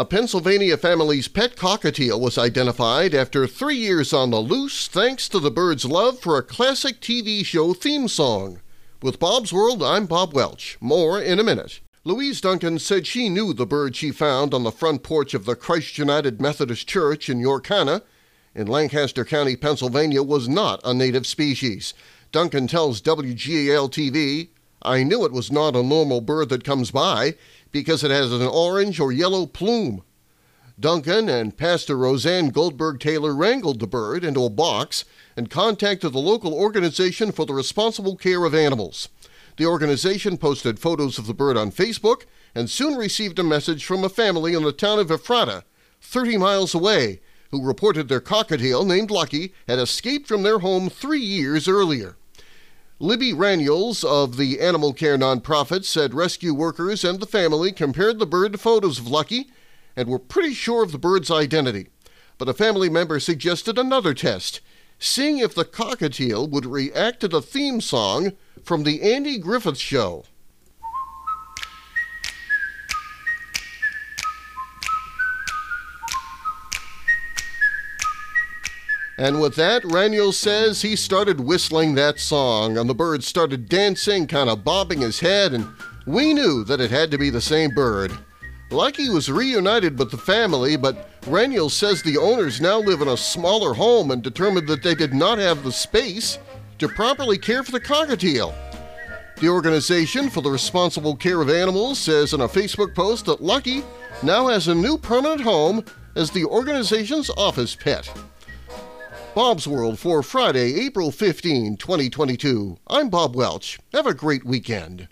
A Pennsylvania family's pet cockatiel was identified after three years on the loose thanks to the bird's love for a classic TV show theme song. With Bob's World, I'm Bob Welch. More in a minute. Louise Duncan said she knew the bird she found on the front porch of the Christ United Methodist Church in Yorkana in Lancaster County, Pennsylvania, was not a native species. Duncan tells WGAL TV, I knew it was not a normal bird that comes by because it has an orange or yellow plume. Duncan and Pastor Roseanne Goldberg Taylor wrangled the bird into a box and contacted the local organization for the responsible care of animals. The organization posted photos of the bird on Facebook and soon received a message from a family in the town of Ephrata, 30 miles away, who reported their cockatiel named Lucky had escaped from their home three years earlier. Libby Ranuels of the animal care nonprofit said rescue workers and the family compared the bird to photos of Lucky and were pretty sure of the bird's identity. But a family member suggested another test, seeing if the cockatiel would react to the theme song from The Andy Griffith Show. And with that, Raniel says he started whistling that song, and the bird started dancing, kind of bobbing his head, and we knew that it had to be the same bird. Lucky was reunited with the family, but Raniel says the owners now live in a smaller home and determined that they did not have the space to properly care for the cockatiel. The Organization for the Responsible Care of Animals says in a Facebook post that Lucky now has a new permanent home as the organization's office pet. Bob's World for Friday, April 15, 2022. I'm Bob Welch. Have a great weekend.